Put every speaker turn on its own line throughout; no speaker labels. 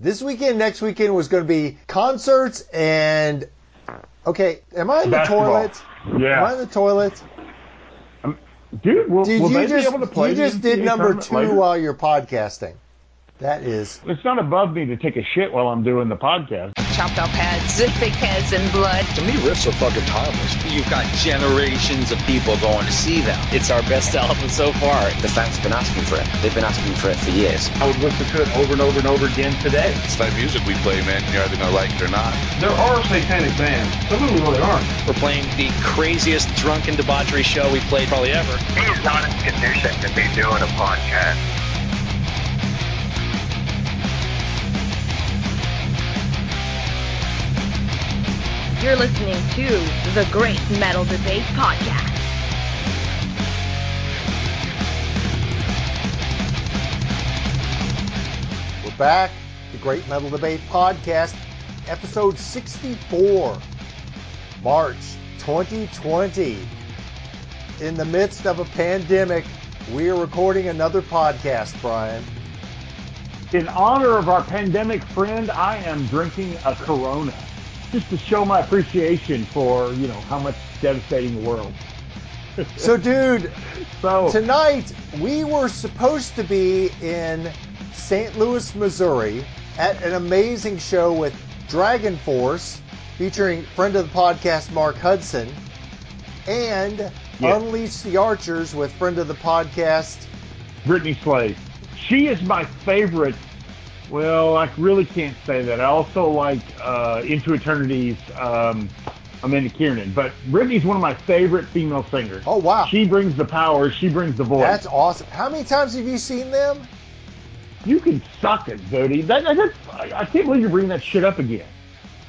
This weekend, next weekend was going to be concerts and. Okay, am I in the toilet?
Yeah.
Am I in the toilet?
Um, dude, will,
Did
will
you just
be able to play
you just did number two
later?
while you're podcasting? That is
It's not above me to take a shit while I'm doing the podcast.
Chopped off heads, big heads and blood.
To me, riffs are fucking timeless.
You've got generations of people going to see them. It's our best album so far.
The fans have been asking for it. They've been asking for it for years.
I would listen to it over and over and over again today.
It's that music we play, man. You're either gonna like it or not.
There are satanic bands. Some of them really aren't.
We're playing the craziest drunken debauchery show we've played probably ever.
He is not in condition to be doing a podcast.
You're listening to the Great Metal Debate Podcast.
we're back. The Great Metal Debate Podcast, episode 64, March 2020. In the midst of a pandemic, we are recording another podcast, Brian.
In honor of our pandemic friend, I am drinking a Corona just to show my appreciation for, you know, how much devastating the world.
So, dude,
So,
Tonight, we were supposed to be in St. Louis, Missouri at an amazing show with Dragon Force featuring friend of the podcast Marc Hudson and
Yeah.
Unleash the Archers with friend of the podcast.
Brittney Slayes. She is my favorite. Well, I really can't say that. I also like uh, Into Eternity's um, Amanda Kiernan, but Brittney's one of my favorite female singers.
Oh, wow.
She brings the power. She brings the voice.
That's awesome. How many times have you seen them?
you can suck it, Zodi. That, that, I can't believe you're bringing that shit up again.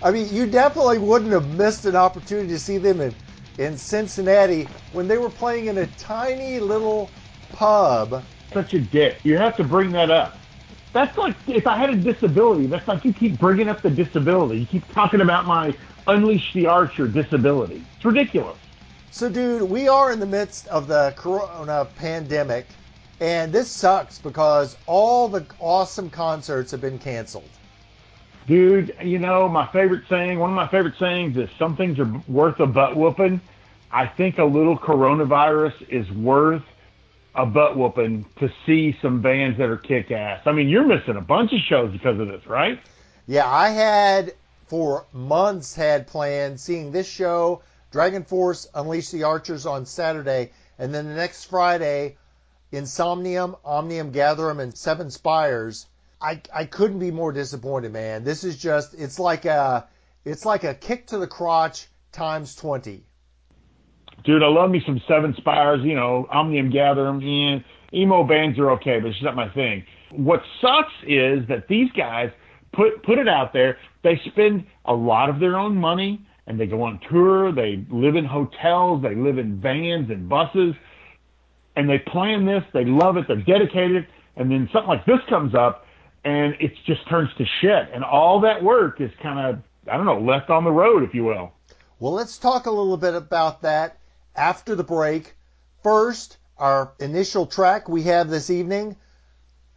I mean, you definitely wouldn't have missed an opportunity to see them in, in Cincinnati when they were playing in a tiny little pub.
Such a dick. You have to bring that up. That's like if I had a disability. That's like you keep bringing up the disability. You keep talking about my Unleash the Archer disability. It's ridiculous.
So, dude, we are in the midst of the corona pandemic, and this sucks because all the awesome concerts have been canceled.
Dude, you know, my favorite saying, one of my favorite sayings is some things are worth a butt whooping. I think a little coronavirus is worth a butt whooping to see some bands that are kick ass. I mean, you're missing a bunch of shows because of this, right?
Yeah, I had for months had planned seeing this show, Dragon Force Unleash the Archers on Saturday, and then the next Friday, Insomnium, Omnium Gatherum, and Seven Spires. I, I couldn't be more disappointed, man. This is just it's like a it's like a kick to the crotch times twenty.
Dude, I love me some Seven Spires, you know, Omnium Gatherum, and emo bands are okay, but it's not my thing. What sucks is that these guys put put it out there. They spend a lot of their own money and they go on tour. They live in hotels. They live in vans and buses, and they plan this. They love it. They're dedicated. And then something like this comes up, and it just turns to shit. And all that work is kind of I don't know left on the road, if you will.
Well, let's talk a little bit about that after the break. First, our initial track we have this evening,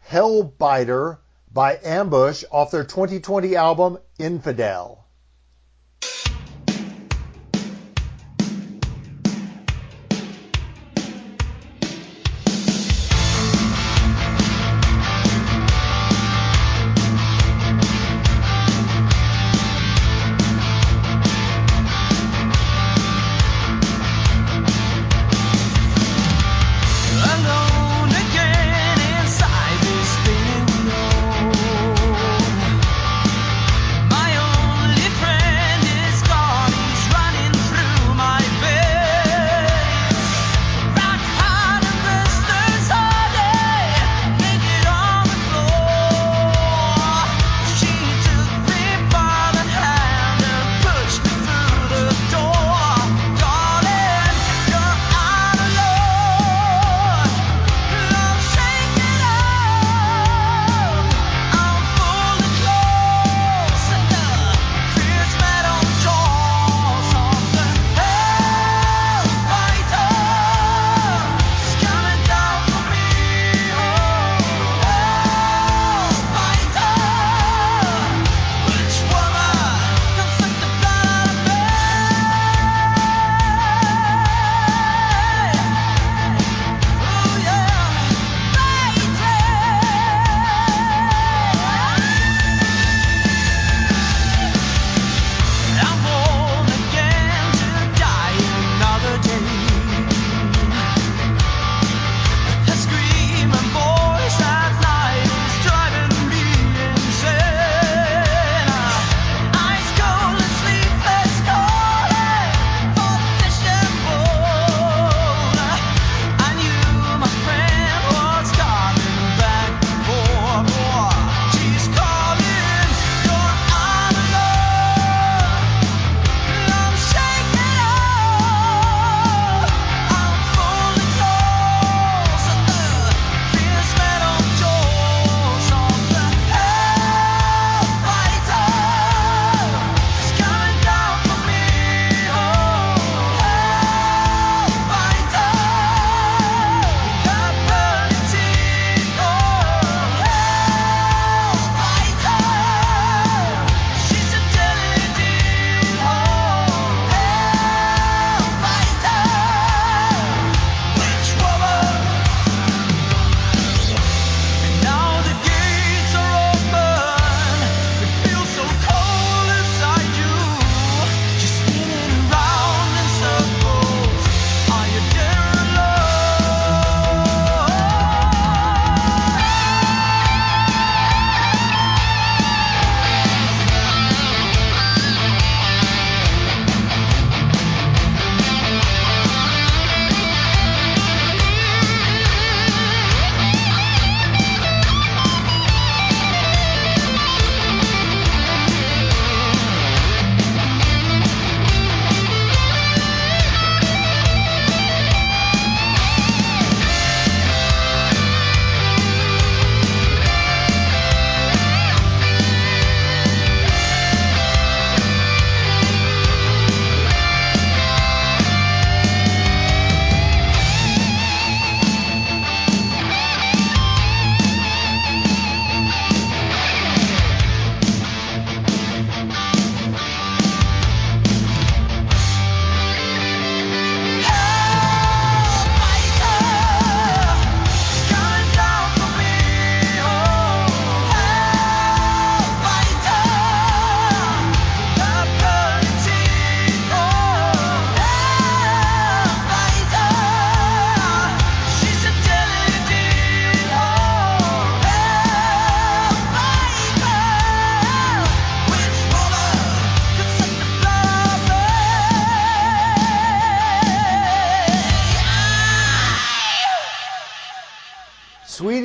Hellbiter by Ambush off their 2020 album Infidel.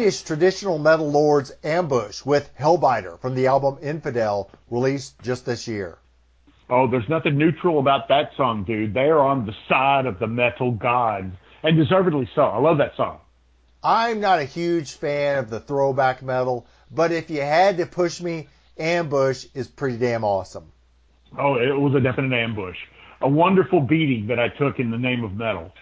Traditional metal lords Ambush with Hellbiter from the album Infidel, released just this year.
Oh, there's nothing neutral about that song, dude. They are on the side of the metal gods, and deservedly so. I love that song.
I'm not a huge fan of the throwback metal, but if you had to push me, Ambush is pretty damn awesome.
Oh, it was a definite ambush. A wonderful beating that I took in the name of metal.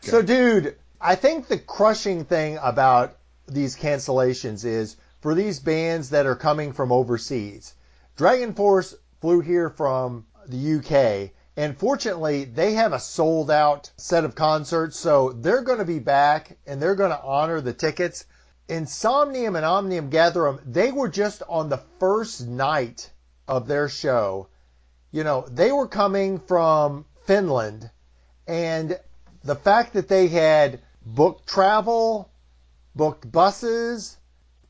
So, dude, I think the crushing thing about these cancellations is for these bands that are coming from overseas. Dragon Force flew here from the UK, and fortunately, they have a sold out set of concerts, so they're going to be back and they're going to honor the tickets. Insomnium and Omnium Gatherum, they were just on the first night of their show. You know, they were coming from Finland, and the fact that they had booked travel, booked buses,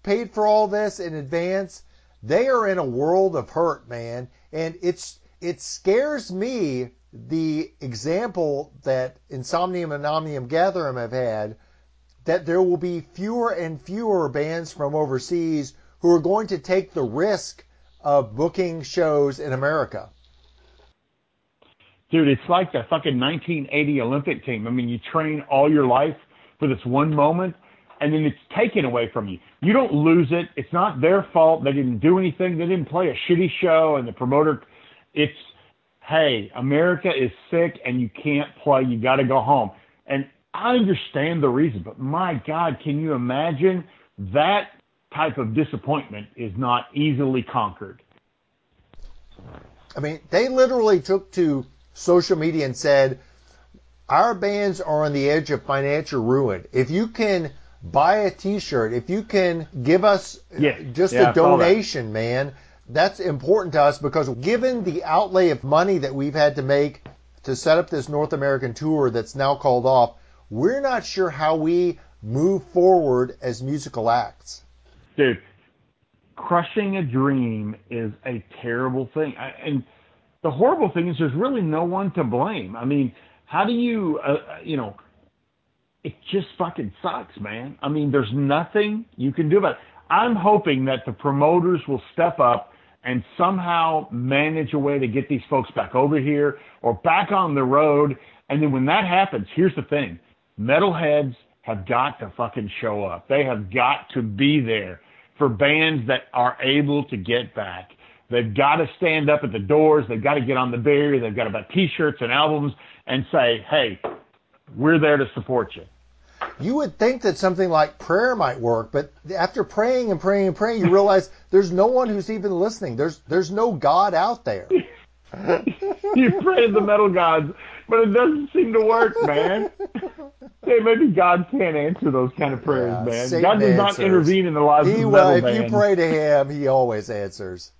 paid for all this in advance, they are in a world of hurt, man. And it's it scares me the example that Insomnium and Omnium Gatherum have had that there will be fewer and fewer bands from overseas who are going to take the risk of booking shows in America.
Dude, it's like the fucking 1980 Olympic team. I mean, you train all your life for this one moment, and then it's taken away from you. You don't lose it. It's not their fault. They didn't do anything. They didn't play a shitty show, and the promoter. It's, hey, America is sick, and you can't play. You got to go home. And I understand the reason, but my God, can you imagine that type of disappointment is not easily conquered?
I mean, they literally took to social media and said, our bands are on the edge of financial ruin. If you can buy a t-shirt, if you can give us
yeah.
just
yeah,
a donation, that. man, that's important to us because given the outlay of money that we've had to make to set up this North American tour that's now called off, we're not sure how we move forward as musical acts.
Dude, crushing a dream is a terrible thing. I, and the horrible thing is there's really no one to blame. I mean, how do you, uh, uh, you know, it just fucking sucks, man. I mean, there's nothing you can do about it. I'm hoping that the promoters will step up and somehow manage a way to get these folks back over here or back on the road. And then when that happens, here's the thing metalheads have got to fucking show up. They have got to be there for bands that are able to get back. They've got to stand up at the doors. They've got to get on the barrier. They've got to buy T-shirts and albums and say, "Hey, we're there to support you."
You would think that something like prayer might work, but after praying and praying and praying, you realize there's no one who's even listening. There's there's no God out there.
you pray to the metal gods, but it doesn't seem to work, man. hey, maybe God can't answer those kind of prayers, yeah, man.
Satan
God does
answers.
not intervene in the lives
he,
of
well,
metal
if
bands.
you pray to Him, He always answers.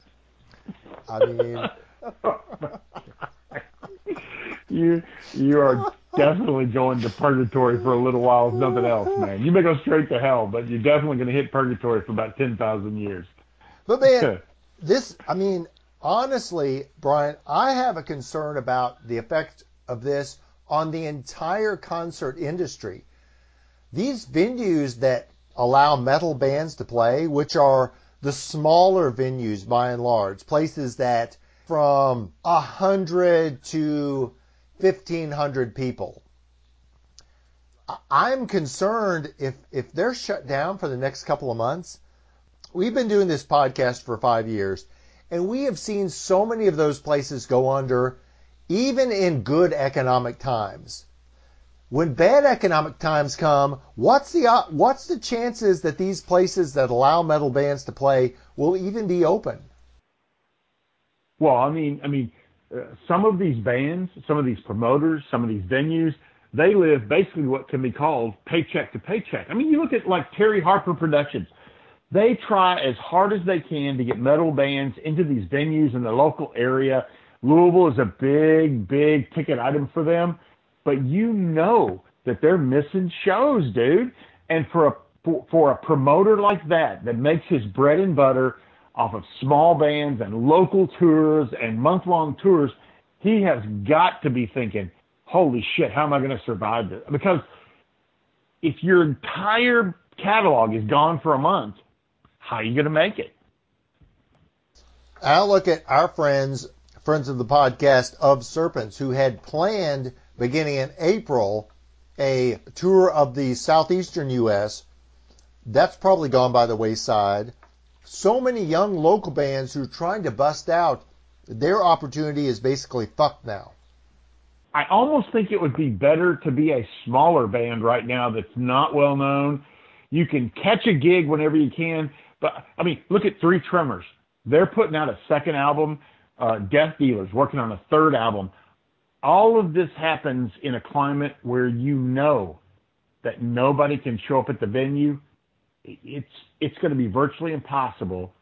I mean,
you you are definitely going to purgatory for a little while, if nothing else, man. You may go straight to hell, but you're definitely going to hit purgatory for about ten thousand years.
But man, this, I mean, honestly, Brian, I have a concern about the effect of this on the entire concert industry. These venues that allow metal bands to play, which are the smaller venues by and large, places that from a hundred to fifteen hundred people. I'm concerned if if they're shut down for the next couple of months. We've been doing this podcast for five years, and we have seen so many of those places go under, even in good economic times when bad economic times come, what's the what's the chances that these places that allow metal bands to play will even be open?
Well, I mean, I mean, Uh, some of these bands, some of these promoters, some of these venues, they live basically what can be called paycheck to paycheck. I mean, you look at like Terry Harper Productions. They try as hard as they can to get metal bands into these venues in the local area. Louisville is a big, big ticket item for them but you know that they're missing shows, dude. And for a for, for a promoter like that that makes his bread and butter off of small bands and local tours and month long tours, he has got to be thinking, "Holy shit, how am I going to survive this?" Because if your entire catalog is gone for a month. How are you going to make it?
I look at our friends, friends of the podcast of Serpents, who had planned beginning in April a tour of the southeastern U.S. That's probably gone by the wayside. So many young local bands who are trying to bust out, their opportunity is basically fucked now.
I almost think it would be better to be a smaller band right now that's not well known. You can catch a gig whenever you can. But I mean, look at Three Tremors. They're putting out a second album. Uh, Death Dealers working on a third album. All of this happens in a climate where you know that nobody can show up at the venue. It's it's going to be virtually impossible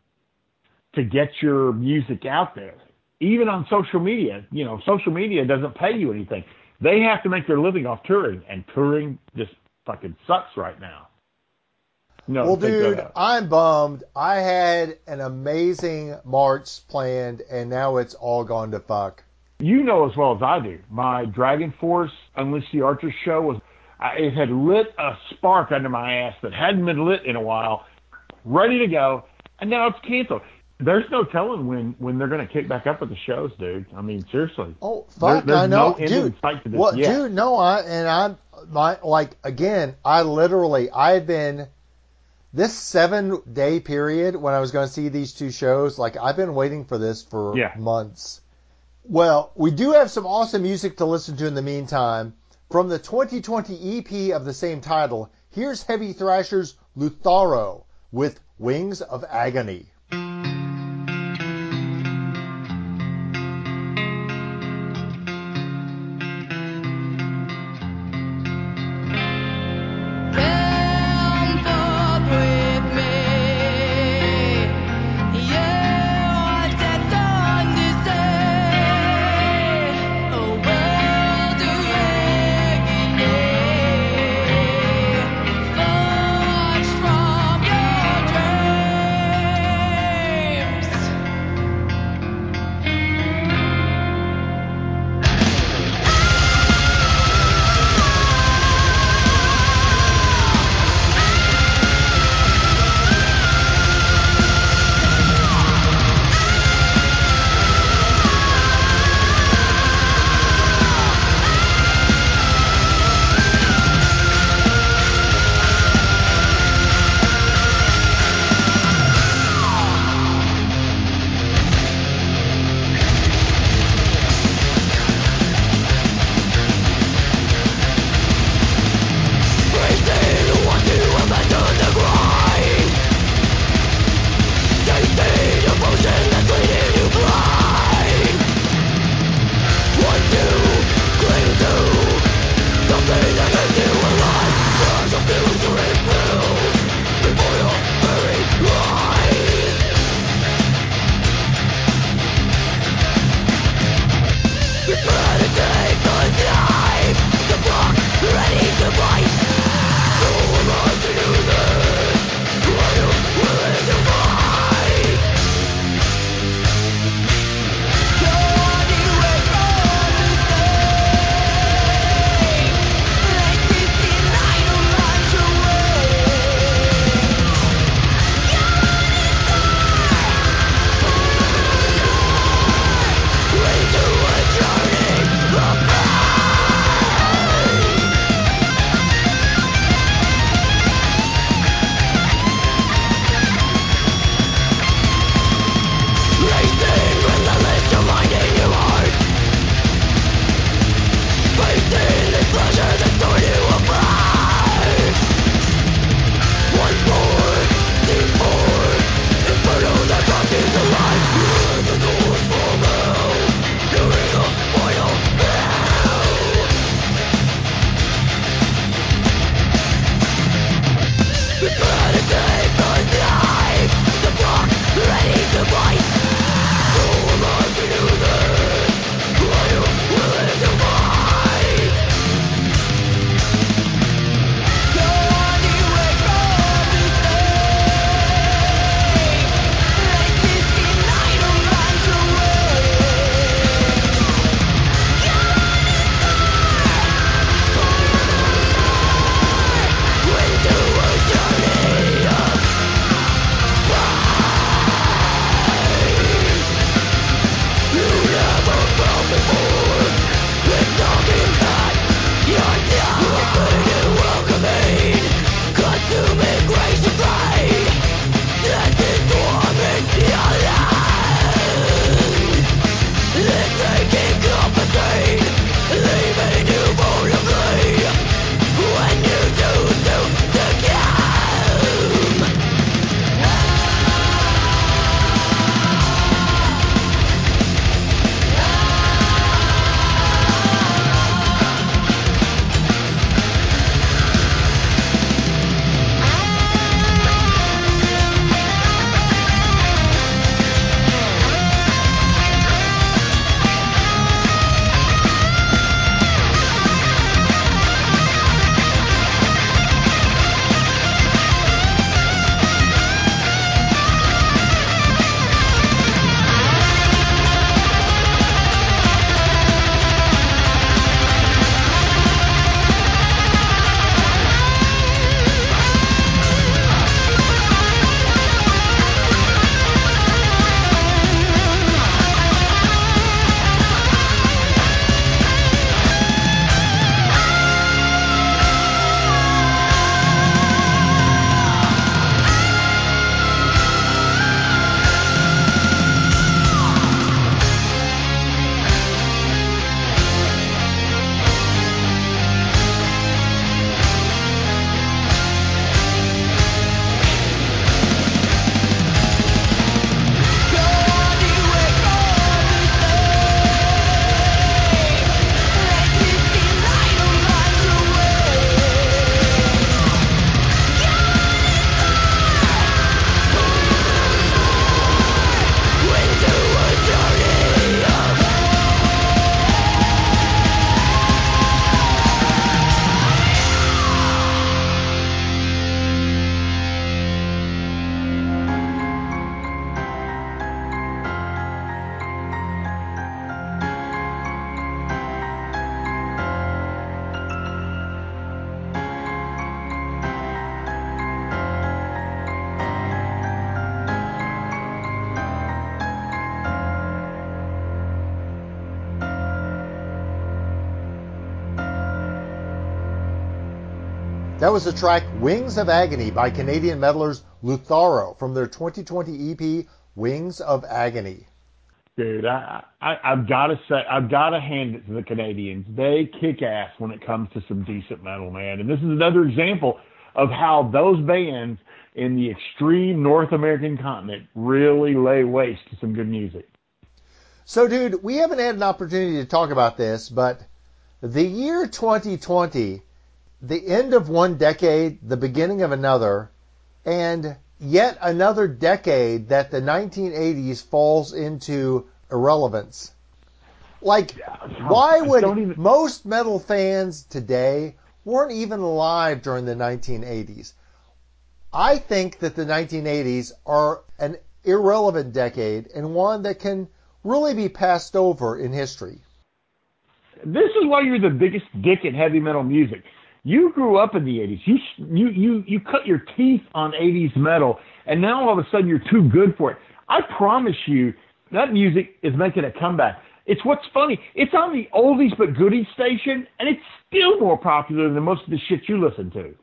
to get your music out there even on social media, you know, social media doesn't pay you anything. They have to make their living off touring, and touring just fucking sucks right now.
No, well, dude, I'm bummed. I had an amazing March planned, and now it's all gone to fuck.
You know as well as I do. My Dragon Force Unleash the Archers show was, it had lit a spark under my ass that hadn't been lit in a while, ready to go, and now it's canceled. There's no telling when when they're going to kick back up with the shows, dude. I mean, seriously.
Oh fuck,
there,
I know,
no
dude. Well,
yet.
dude, no, I and I'm my like again. I literally I've been this seven day period when I was going to see these two shows. Like I've been waiting for this for
yeah.
months. Well, we do have some awesome music to listen to in the meantime. From the 2020 EP of the same title, here's Heavy Thrashers Lutharo with Wings of Agony. That was the track Wings of Agony by Canadian metalers Lutharo from their 2020 EP Wings of Agony.
Dude, I, I I've got to say I've got to hand it to the Canadians. They kick ass when it comes to some decent metal, man. And this is another example of how those bands in the extreme North American continent really lay waste to some good music.
So, dude, we haven't had an opportunity to talk about this, but the year 2020, the end of one decade, the beginning of another, and yet another decade that the 1980s falls into irrelevance. Like, why would even... most metal fans today weren't even alive during the 1980s? I think that the 1980s are an irrelevant decade and one that can really be passed over in history.
This is why you're the biggest dick in heavy metal music. You grew up in the 80s. You you you you cut your teeth on 80s metal, and now all of a sudden you're too good for it. I promise you, that music is making a comeback. It's what's funny. It's on the oldies but goodies station, and it's still more popular than most of the shit you listen to.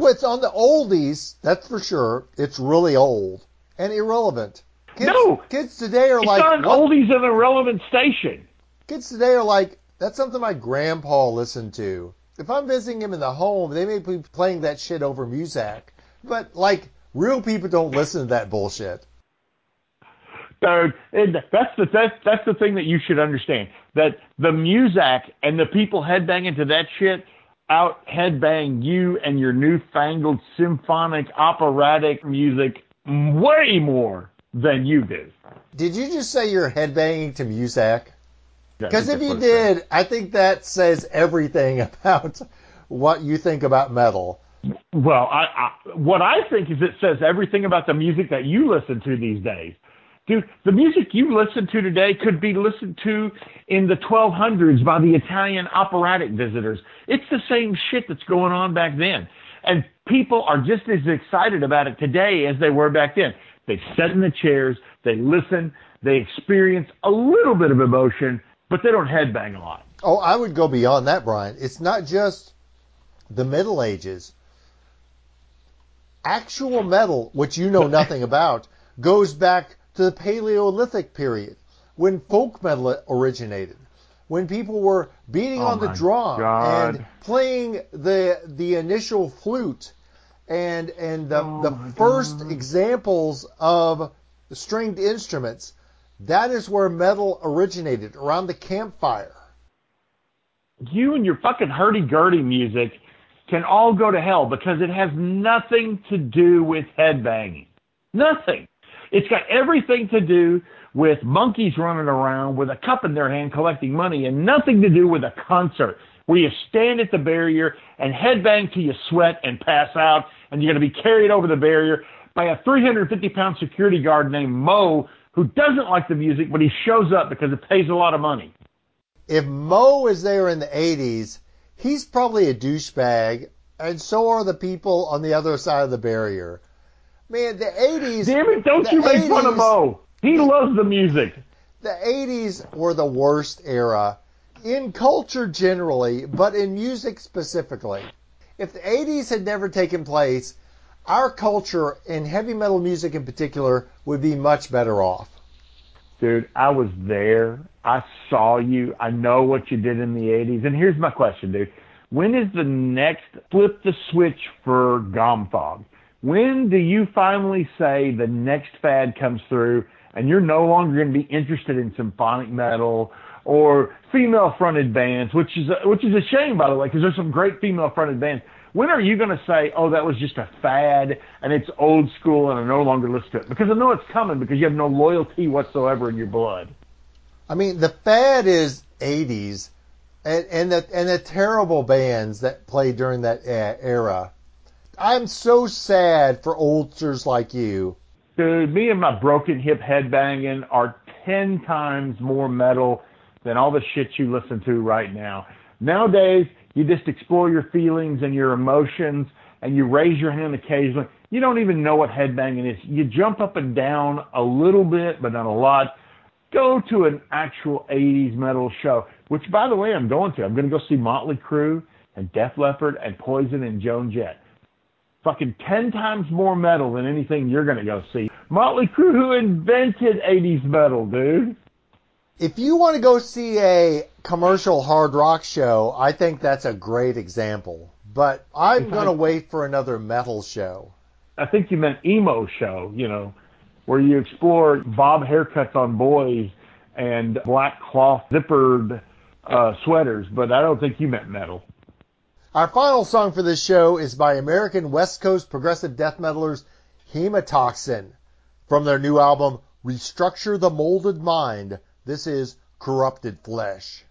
Well, it's on the oldies, that's for sure. It's really old and irrelevant.
Kids, no,
kids today are
it's
like
on
what?
oldies and irrelevant station.
Kids today are like that's something my grandpa listened to. If I'm visiting him in the home, they may be playing that shit over Muzak. But like real people don't listen to that bullshit.
Dude, that's the that's, that's the thing that you should understand. That the Muzak and the people headbanging to that shit out headbang you and your newfangled symphonic operatic music way more than you do.
Did you just say you're headbanging to Muzak? Because if you did, I think that says everything about what you think about metal.
Well, I, I, what I think is it says everything about the music that you listen to these days. Dude, the music you listen to today could be listened to in the 1200s by the Italian operatic visitors. It's the same shit that's going on back then. And people are just as excited about it today as they were back then. They sit in the chairs, they listen, they experience a little bit of emotion, but they don't headbang a lot.
Oh, I would go beyond that, Brian. It's not just the Middle Ages. Actual metal, which you know nothing about, goes back to the Paleolithic period when folk metal originated, when people were beating
oh
on the drum
God.
and playing the the initial flute and and the,
oh
the first
God.
examples of stringed instruments that is where metal originated, around the campfire.
You and your fucking hurdy-gurdy music can all go to hell because it has nothing to do with headbanging. Nothing. It's got everything to do with monkeys running around with a cup in their hand collecting money and nothing to do with a concert where you stand at the barrier and headbang till you sweat and pass out and you're going to be carried over the barrier by a 350 pound security guard named Mo who doesn't like the music, but he shows up because it pays a lot of money.
If Mo is there in the 80s, he's probably a douchebag, and so are the people on the other side of the barrier. Man, the 80s.
Damn it, don't you 80s, make fun of Mo. He loves the music.
The 80s were the worst era in culture generally, but in music specifically. If the 80s had never taken place, our culture and heavy metal music in particular would be much better off.
Dude, I was there. I saw you. I know what you did in the 80s. And here's my question, dude. When is the next flip the switch for Gomfog? When do you finally say the next fad comes through and you're no longer going to be interested in symphonic metal or female fronted bands, which is a, which is a shame by the way because there's some great female fronted bands. When are you going to say, "Oh, that was just a fad and it's old school and I no longer listen to it"? Because I know it's coming because you have no loyalty whatsoever in your blood.
I mean, the fad is '80s, and and the and the terrible bands that played during that era. I'm so sad for oldsters like you.
Dude, me and my broken hip headbanging are ten times more metal than all the shit you listen to right now. Nowadays, you just explore your feelings and your emotions and you raise your hand occasionally. You don't even know what headbanging is. You jump up and down a little bit, but not a lot. Go to an actual 80s metal show, which by the way, I'm going to. I'm going to go see Motley Crue and Def Leppard and Poison and Joan Jett. Fucking 10 times more metal than anything you're going to go see. Motley Crue, who invented 80s metal, dude.
If you want to go see a commercial hard rock show, I think that's a great example. But I'm going to wait for another metal show.
I think you meant emo show, you know, where you explore bob haircuts on boys and black cloth zippered uh, sweaters, but I don't think you meant metal.
Our final song for this show is by American West Coast progressive death metalers Hemotoxin from their new album Restructure the Molded Mind. This is Corrupted Flesh.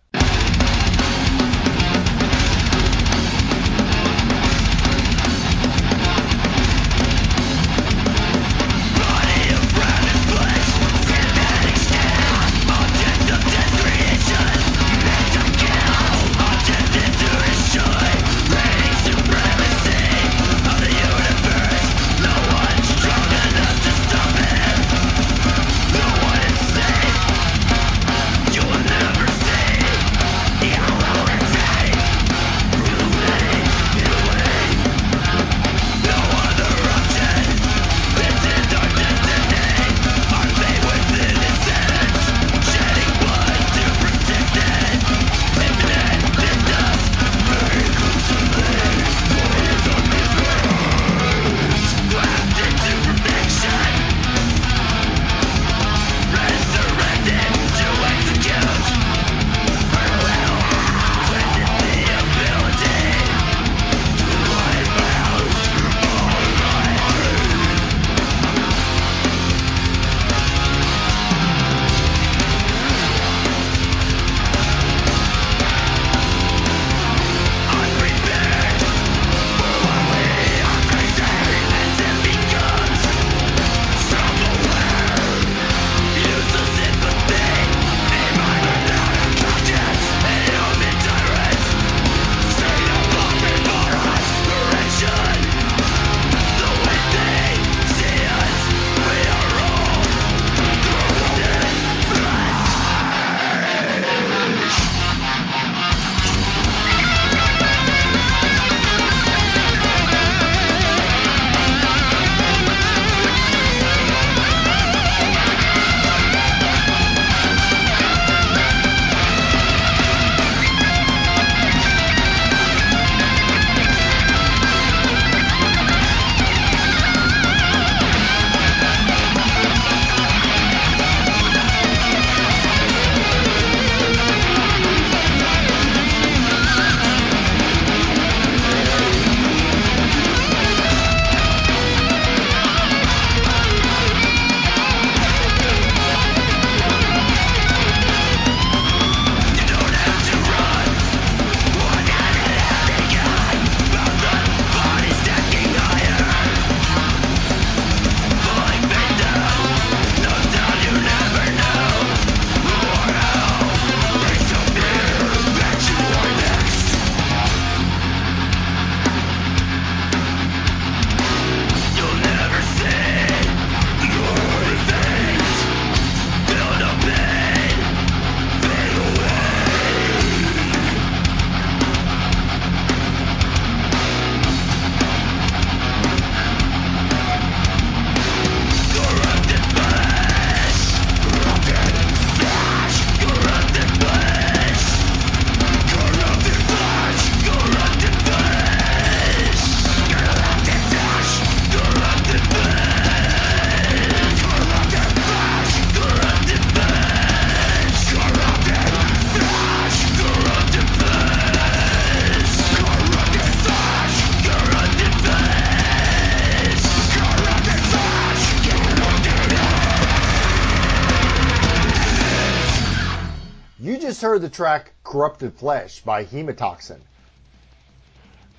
Heard the track Corrupted Flesh by Hemotoxin?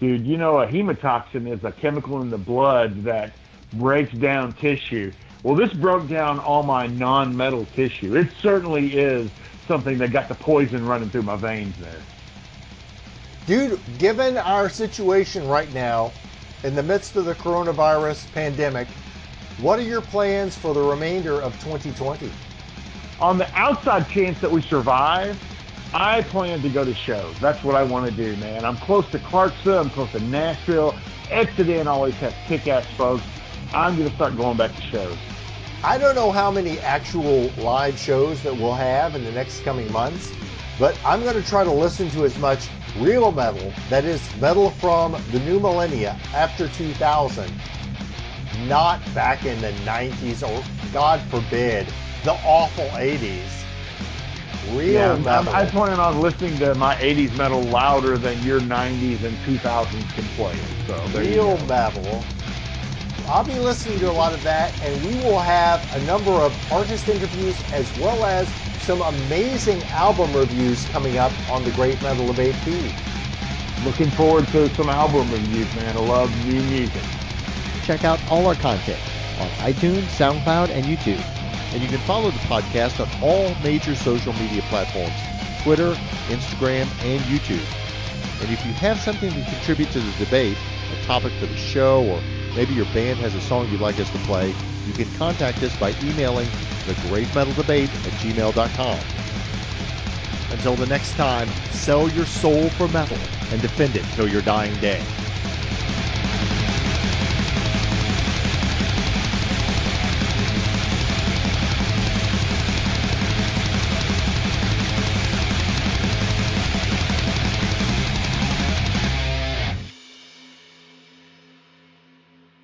Dude, you know, a hemotoxin is a chemical in the blood that breaks down tissue. Well, this broke down all my non metal tissue. It certainly is something that got the poison running through my veins there.
Dude, given our situation right now, in the midst of the coronavirus pandemic, what are your plans for the remainder of 2020?
On the outside chance that we survive, I plan to go to shows. That's what I want to do, man. I'm close to Clarksville. I'm close to Nashville. Exodus always has kick-ass folks. I'm going to start going back to shows.
I don't know how many actual live shows that we'll have in the next coming months, but I'm going to try to listen to as much real metal, that is, metal from the new millennia after 2000, not back in the 90s or, God forbid, the awful 80s. Real
yeah,
metal.
I plan on listening to my 80s metal louder than your 90s and 2000s can play it. So there
real metal. I'll be listening to a lot of that, and we will have a number of artist interviews as well as some amazing album reviews coming up on the Great Metal Debate feed.
Looking forward to some album reviews, man. I love new music.
Check out all our content on iTunes, SoundCloud, and YouTube. And you can follow the podcast on all major social media platforms Twitter, Instagram, and YouTube. And if you have something to contribute to the debate, a topic for the show, or maybe your band has a song you'd like us to play, you can contact us by emailing thegreatmetaldebate at gmail.com. Until the next time, sell your soul for metal and defend it till your dying day.